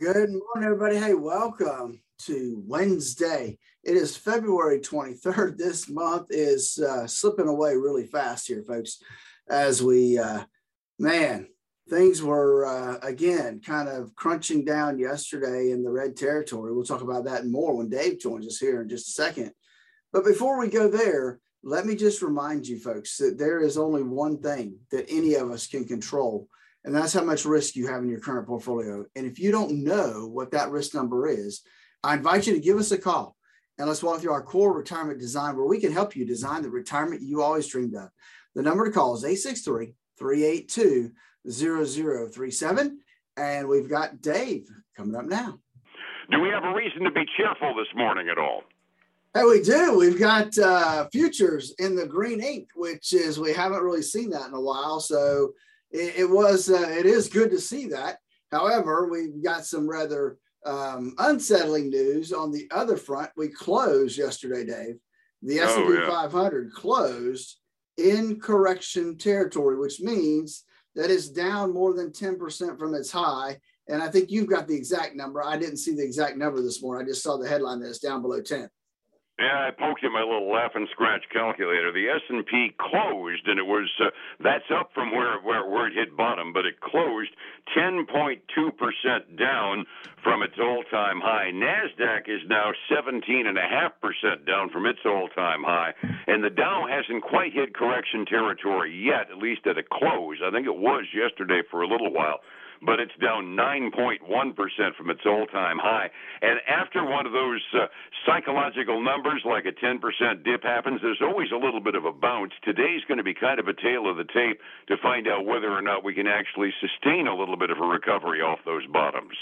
Good morning, everybody. Hey, welcome to Wednesday. It is February 23rd. This month is uh, slipping away really fast here, folks, as we, uh, man, things were, uh, again, kind of crunching down yesterday in the red territory. We'll talk about that more when Dave joins us here in just a second. But before we go there, let me just remind you, folks, that there is only one thing that any of us can control and that's how much risk you have in your current portfolio. And if you don't know what that risk number is, I invite you to give us a call and let's walk through our core retirement design where we can help you design the retirement you always dreamed of. The number to call is 863 382 0037. And we've got Dave coming up now. Do we have a reason to be cheerful this morning at all? Hey, we do. We've got uh, futures in the green ink, which is we haven't really seen that in a while. So it, it was uh, it is good to see that. However, we've got some rather um, unsettling news on the other front. We closed yesterday, Dave. The S&P oh, yeah. 500 closed in correction territory, which means that it's down more than 10% from its high. And I think you've got the exact number. I didn't see the exact number this morning. I just saw the headline that it's down below 10. Yeah, I poked you my little laugh and scratch calculator. The S and P closed, and it was uh, that's up from where, where where it hit bottom, but it closed 10.2 percent down from its all-time high. Nasdaq is now 17.5 percent down from its all-time high, and the Dow hasn't quite hit correction territory yet, at least at a close. I think it was yesterday for a little while but it's down 9.1% from its all time high. And after one of those uh, psychological numbers, like a 10% dip happens, there's always a little bit of a bounce. Today's going to be kind of a tale of the tape to find out whether or not we can actually sustain a little bit of a recovery off those bottoms.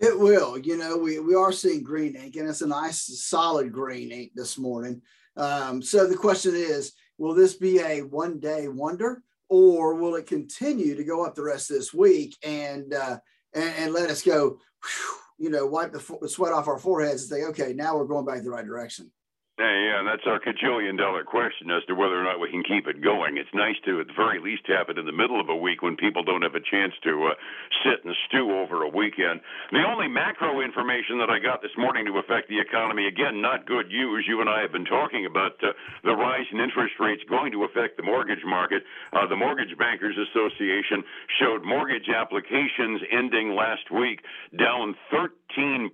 It will. You know, we, we are seeing green ink, and it's a nice, solid green ink this morning. Um, so the question is will this be a one day wonder? Or will it continue to go up the rest of this week and uh, and, and, let us go, whew, you know, wipe the sweat off our foreheads and say, okay, now we're going back the right direction. Yeah, yeah, that's our cajillion dollar question as to whether or not we can keep it going. It's nice to, at the very least, have it in the middle of a week when people don't have a chance to uh, sit and stew over a weekend. The only macro information that I got this morning to affect the economy, again, not good news. You and I have been talking about uh, the rise in interest rates going to affect the mortgage market. Uh, the Mortgage Bankers Association showed mortgage applications ending last week down 13.1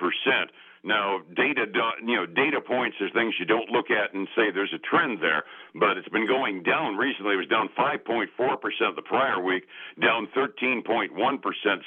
percent now, data, you know, data points are things you don't look at and say there's a trend there, but it's been going down recently. It was down 5.4% the prior week, down 13.1%.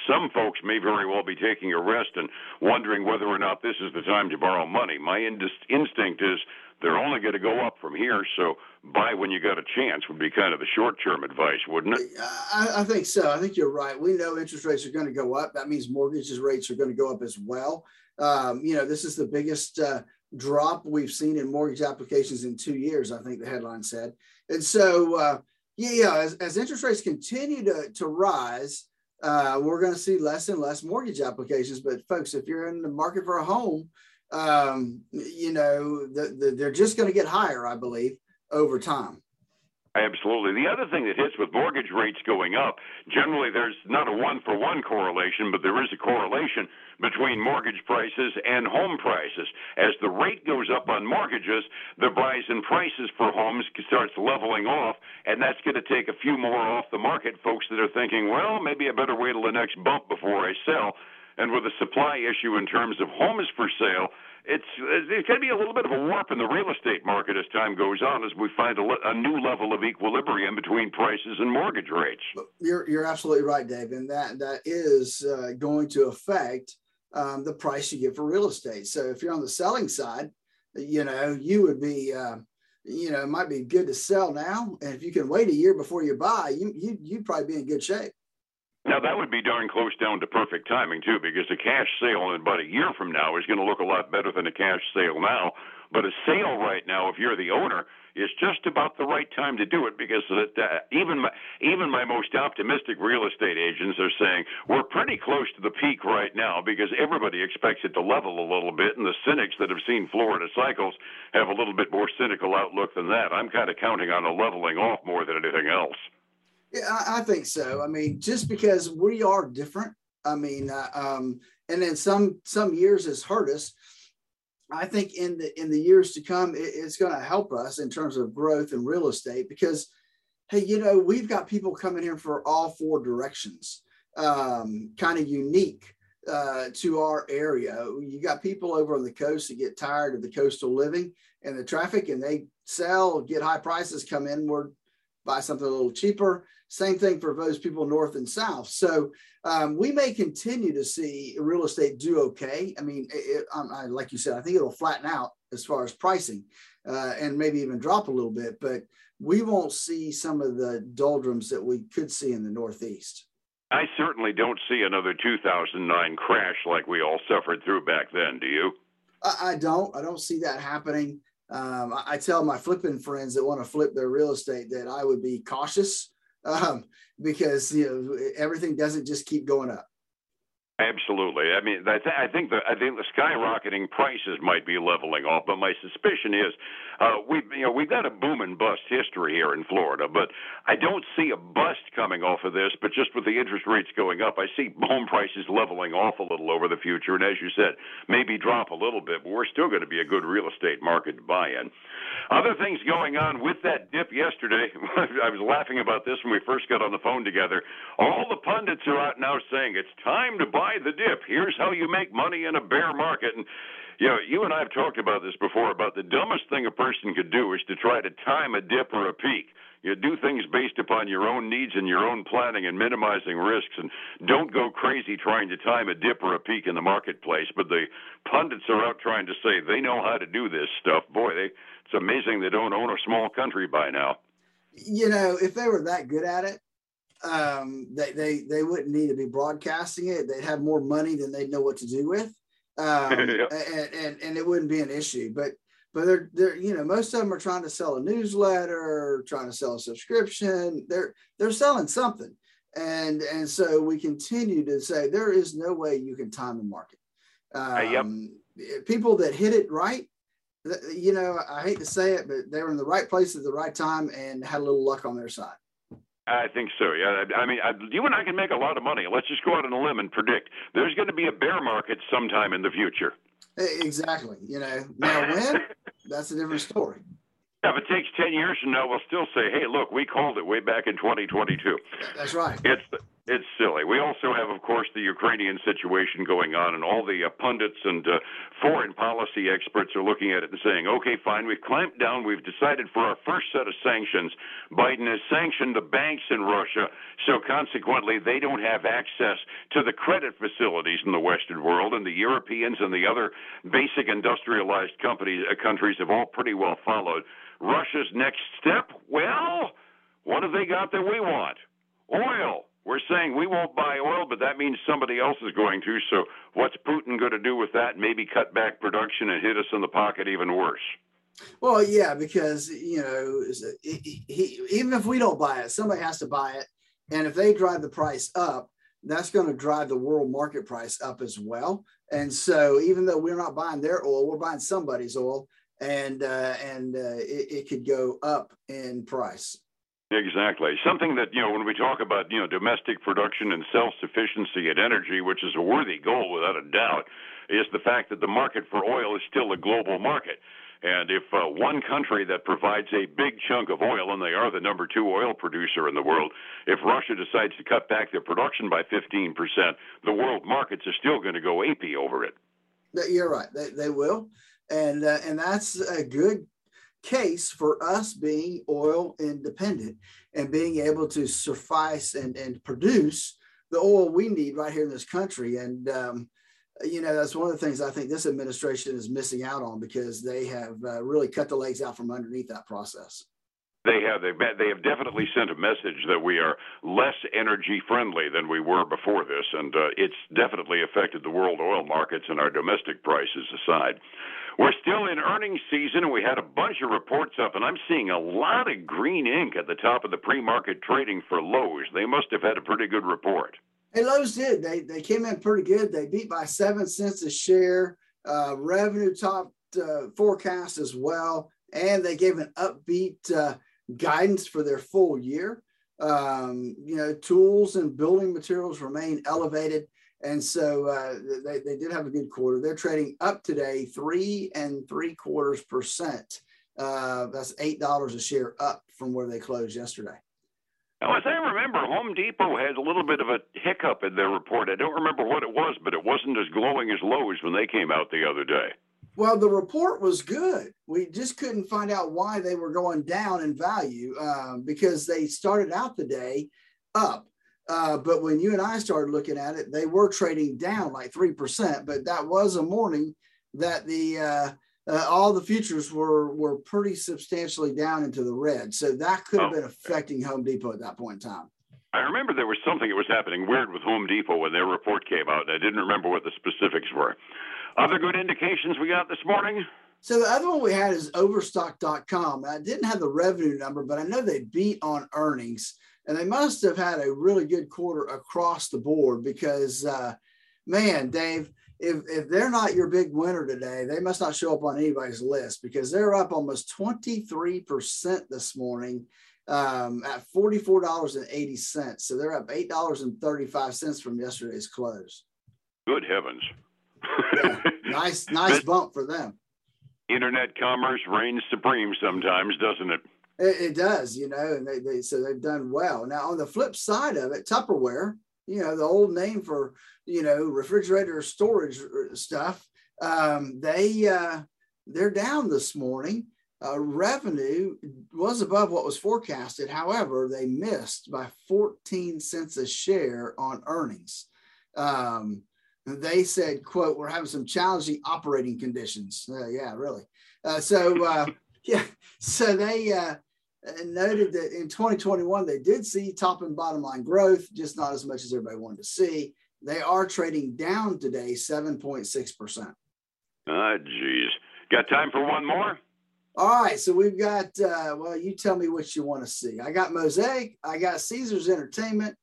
Some folks may very well be taking a rest and wondering whether or not this is the time to borrow money. My instinct is they're only going to go up from here, so buy when you got a chance would be kind of the short term advice, wouldn't it? I, I, think so. I think you're right. We know interest rates are going to go up. That means mortgages rates are going to go up as well. Um, you know, this is the biggest uh, drop we've seen in mortgage applications in two years, I think the headline said. And so, uh, yeah, yeah as, as, interest rates continue to, to rise, uh, we're going to see less and less mortgage applications. But, folks, if you're in the market for a home, um, you know, the, the, they're just going to get higher, I believe, over time. Absolutely. The other thing that hits with mortgage rates going up, generally there's not a one for one correlation, but there is a correlation between mortgage prices and home prices. As the rate goes up on mortgages, the rise in prices for homes starts leveling off, and that's going to take a few more off the market. Folks that are thinking, well, maybe I better wait till the next bump before I sell. And with a supply issue in terms of homes for sale, it's going to be a little bit of a warp in the real estate market as time goes on, as we find a, a new level of equilibrium between prices and mortgage rates. You're you're absolutely right, Dave, and that that is uh, going to affect um, the price you get for real estate. So if you're on the selling side, you know you would be. Uh, you know, it might be good to sell now, and if you can wait a year before you buy, you you you'd probably be in good shape. Now that would be darn close down to perfect timing too, because a cash sale in about a year from now is going to look a lot better than a cash sale now. But a sale right now, if you're the owner, is just about the right time to do it because uh, even my, even my most optimistic real estate agents are saying we're pretty close to the peak right now because everybody expects it to level a little bit, and the cynics that have seen Florida cycles have a little bit more cynical outlook than that. I'm kind of counting on a leveling off more than anything else. Yeah, I, I think so. I mean, just because we are different, I mean, uh, um, and then some some years has hurt us. I think in the in the years to come, it, it's going to help us in terms of growth in real estate because, hey, you know, we've got people coming here for all four directions, um, kind of unique uh, to our area. You got people over on the coast that get tired of the coastal living and the traffic, and they sell, get high prices, come inward, buy something a little cheaper. Same thing for those people north and south. So um, we may continue to see real estate do okay. I mean, it, um, I, like you said, I think it'll flatten out as far as pricing uh, and maybe even drop a little bit, but we won't see some of the doldrums that we could see in the Northeast. I certainly don't see another 2009 crash like we all suffered through back then. Do you? I, I don't. I don't see that happening. Um, I, I, tell my flipping friends that want to flip their real estate that I would be cautious um, because you know everything doesn't just keep going up. Absolutely. I mean, I, th- I think the I think the skyrocketing prices might be leveling off, but my suspicion is uh, we you know we've got a boom and bust history here in Florida, but I don't see a bust coming off of this. But just with the interest rates going up, I see home prices leveling off a little over the future, and as you said, maybe drop a little bit, but we're still going to be a good real estate market to buy in. Other things going on with that dip yesterday. I was laughing about this when we first got on the phone together. All the pundits are out now saying it's time to buy the dip. Here's how you make money in a bear market. And you know, you and I have talked about this before about the dumbest thing a person could do is to try to time a dip or a peak. You do things based upon your own needs and your own planning and minimizing risks, and don't go crazy trying to time a dip or a peak in the marketplace. But the pundits are out trying to say they know how to do this stuff. Boy, they, it's amazing they don't own a small country by now. You know, if they were that good at it, um, they, they they wouldn't need to be broadcasting it. They'd have more money than they'd know what to do with, um, yep. and, and and it wouldn't be an issue. But but they're they're you know most of them are trying to sell a newsletter, trying to sell a subscription. They're they're selling something, and and so we continue to say there is no way you can time the market. Um, yep. People that hit it right, you know, I hate to say it, but they were in the right place at the right time and had a little luck on their side. I think so. Yeah, I mean, I, you and I can make a lot of money. Let's just go out on a limb and predict there's going to be a bear market sometime in the future. Exactly. You know, now when that's a different story. Yeah, if it takes ten years from now, we'll still say, "Hey, look, we called it way back in 2022." That's right. It's it's silly. We also have, of course, the Ukrainian situation going on, and all the uh, pundits and uh, foreign policy experts are looking at it and saying, okay, fine, we've clamped down, we've decided for our first set of sanctions. Biden has sanctioned the banks in Russia, so consequently, they don't have access to the credit facilities in the Western world, and the Europeans and the other basic industrialized companies, uh, countries have all pretty well followed. Russia's next step? Well, what have they got that we want? Oil we're saying we won't buy oil, but that means somebody else is going to. So what's Putin going to do with that? Maybe cut back production and hit us in the pocket even worse. Well, yeah, because you know, he, he, even if we don't buy it, somebody has to buy it, and if they drive the price up, that's going to drive the world market price up as well. And so, even though we're not buying their oil, we're buying somebody's oil, and uh, and uh, it, it could go up in price. Exactly. Something that, you know, when we talk about, you know, domestic production and self sufficiency in energy, which is a worthy goal without a doubt, is the fact that the market for oil is still a global market. And if uh, one country that provides a big chunk of oil, and they are the number two oil producer in the world, if Russia decides to cut back their production by 15%, the world markets are still going to go apey over it. You're right. They, they will. And, uh, and that's a good case for us being oil independent and being able to suffice and, and produce the oil we need right here in this country. And, um, you know, that's one of the things I think this administration is missing out on because they have uh, really cut the legs out from underneath that process. They have they have definitely sent a message that we are less energy friendly than we were before this, and uh, it's definitely affected the world oil markets and our domestic prices aside. We're still in earnings season, and we had a bunch of reports up, and I'm seeing a lot of green ink at the top of the pre-market trading for Lowe's. They must have had a pretty good report. Hey, Lowe's did. They they came in pretty good. They beat by seven cents a share. Uh, revenue topped uh, forecast as well, and they gave an upbeat uh, guidance for their full year. Um, you know, tools and building materials remain elevated And so uh, they, they did have a good quarter. They're trading up today three and three quarters percent. Uh, that's eight dollars a share up from where they closed yesterday. Now, as I remember, Home Depot had a little bit of a hiccup in their report. I don't remember what it was, but it wasn't as glowing as Lowe's when they came out the other day. Well, the report was good. We just couldn't find out why they were going down in value um, because they started out the day up. Uh, but when you and I started looking at it, they were trading down like 3%. But that was a morning that the uh, uh, all the futures were were pretty substantially down into the red. So that could have oh. been affecting Home Depot at that point in time. I remember there was something that was happening weird with Home Depot when their report came out. I didn't remember what the specifics were. Other good indications we got this morning? So the other one we had is overstock.com. I didn't have the revenue number, but I know they beat on earnings and they must have had a really good quarter across the board because, uh, man, Dave, if, if they're not your big winner today, they must not show up on anybody's list because they're up almost 23% this morning um, at $44.80. So they're up $8.35 from yesterday's close. Good heavens yeah, nice, nice bump for them. Internet commerce reigns supreme sometimes, doesn't it? It, it does, you know, and they, they so they've done well. Now on the flip side of it, Tupperware, you know, the old name for you know refrigerator storage uh, stuff, um, they uh, they're down this morning. Uh, revenue was above what was forecasted. However, they missed by 14 cents a share on earnings. Um, they said, quote, we're having some challenging operating conditions. Uh, yeah, really. Uh, so, uh, yeah, so they uh, noted that in 2021, they did see top and bottom line growth, just not as much as everybody wanted to see. They are trading down today 7.6%. Ah, geez. Got time for one more? All right, so we've got, uh, well, you tell me what you want to see. I got Mosaic, I got Caesars Entertainment,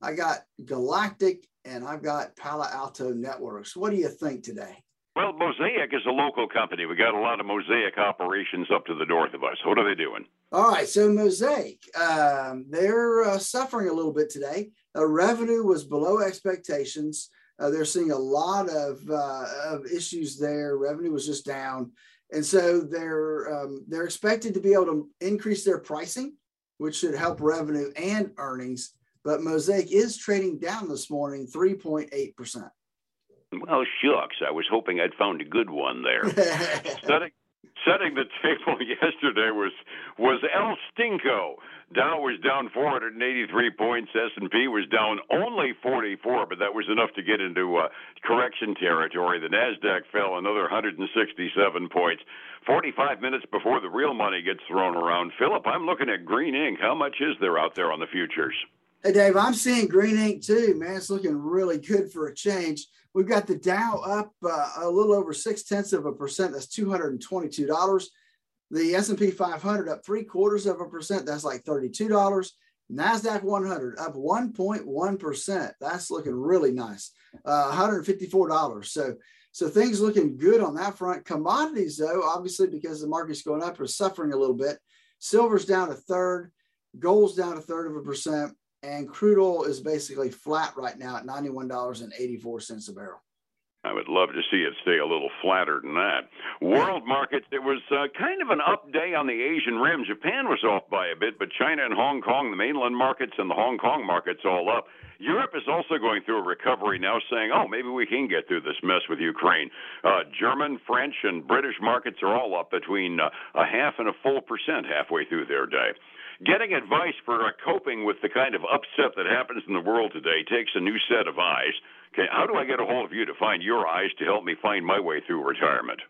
I got Galactic, and I've got Palo Alto Networks. What do you think today? Well, Mosaic is a local company. We got a lot of Mosaic operations up to the north of us. What are they doing? All right, so Mosaic, um, they're uh, suffering a little bit today. Uh, revenue was below expectations. Uh, they're seeing a lot of, uh, of issues there. Revenue was just down, and so they're um, they're expected to be able to increase their pricing, which should help revenue and earnings but Mosaic is trading down this morning 3.8%. Well, shucks. I was hoping I'd found a good one there. setting, setting the table yesterday was was El Stinko. Dow was down 483 points. S&P was down only 44, but that was enough to get into uh, correction territory. The Nasdaq fell another 167 points. 45 minutes before the real money gets thrown around. Phillip, I'm looking at green ink. How much is there out there on the futures? Hey, Dave, I'm seeing green ink too, man. It's looking really good for a change. We've got the Dow up uh, a little over six tenths of a percent. That's $222. The S&P 500 up three quarters of a percent. That's like $32. NASDAQ 100 up 1.1%. That's looking really nice. Uh, $154. So, so things looking good on that front. Commodities, though, obviously, because the market's going up, are suffering a little bit. Silver's down a third. Gold's down a third of a percent and crude oil is basically flat right now at $91.84 a barrel. I would love to see it stay a little flatter than that. World markets, it was uh, kind of an up day on the Asian rim. Japan was off by a bit, but China and Hong Kong, the mainland markets and the Hong Kong markets all up. Europe is also going through a recovery now, saying, oh, maybe we can get through this mess with Ukraine. Uh, German, French, and British markets are all up between uh, a half and a full percent halfway through their day getting advice for uh, coping with the kind of upset that happens in the world today takes a new set of eyes. Okay, how do I get a hold of you to find your eyes to help me find my way through retirement?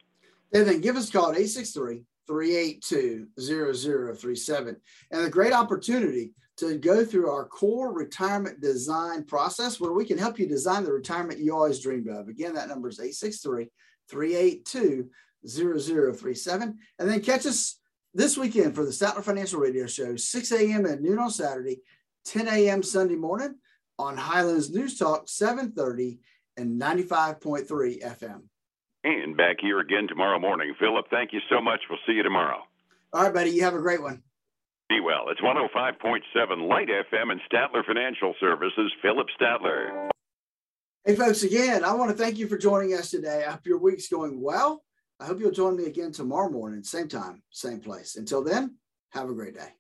And then give us a call at 863 382 0037. And a great opportunity to go through our core retirement design process where we can help you design the retirement you always dreamed of. Again, that number is 863 382 0037. And then catch us this weekend for the Statler Financial Radio Show, 6 a.m. and noon on Saturday, 10 a.m. Sunday morning on Highlands News Talk, 730 and 95.3 FM. And back here again tomorrow morning. Phillip, thank you so much. We'll see you tomorrow. All right, buddy. You have a great one. Be well. It's 105.7 Light FM and Statler Financial Services, Phillip Statler. Hey, folks, again, I want to thank you for joining us today. I hope your week's going well. I hope you'll join me again tomorrow morning, same time, same place. Until then, have a great day.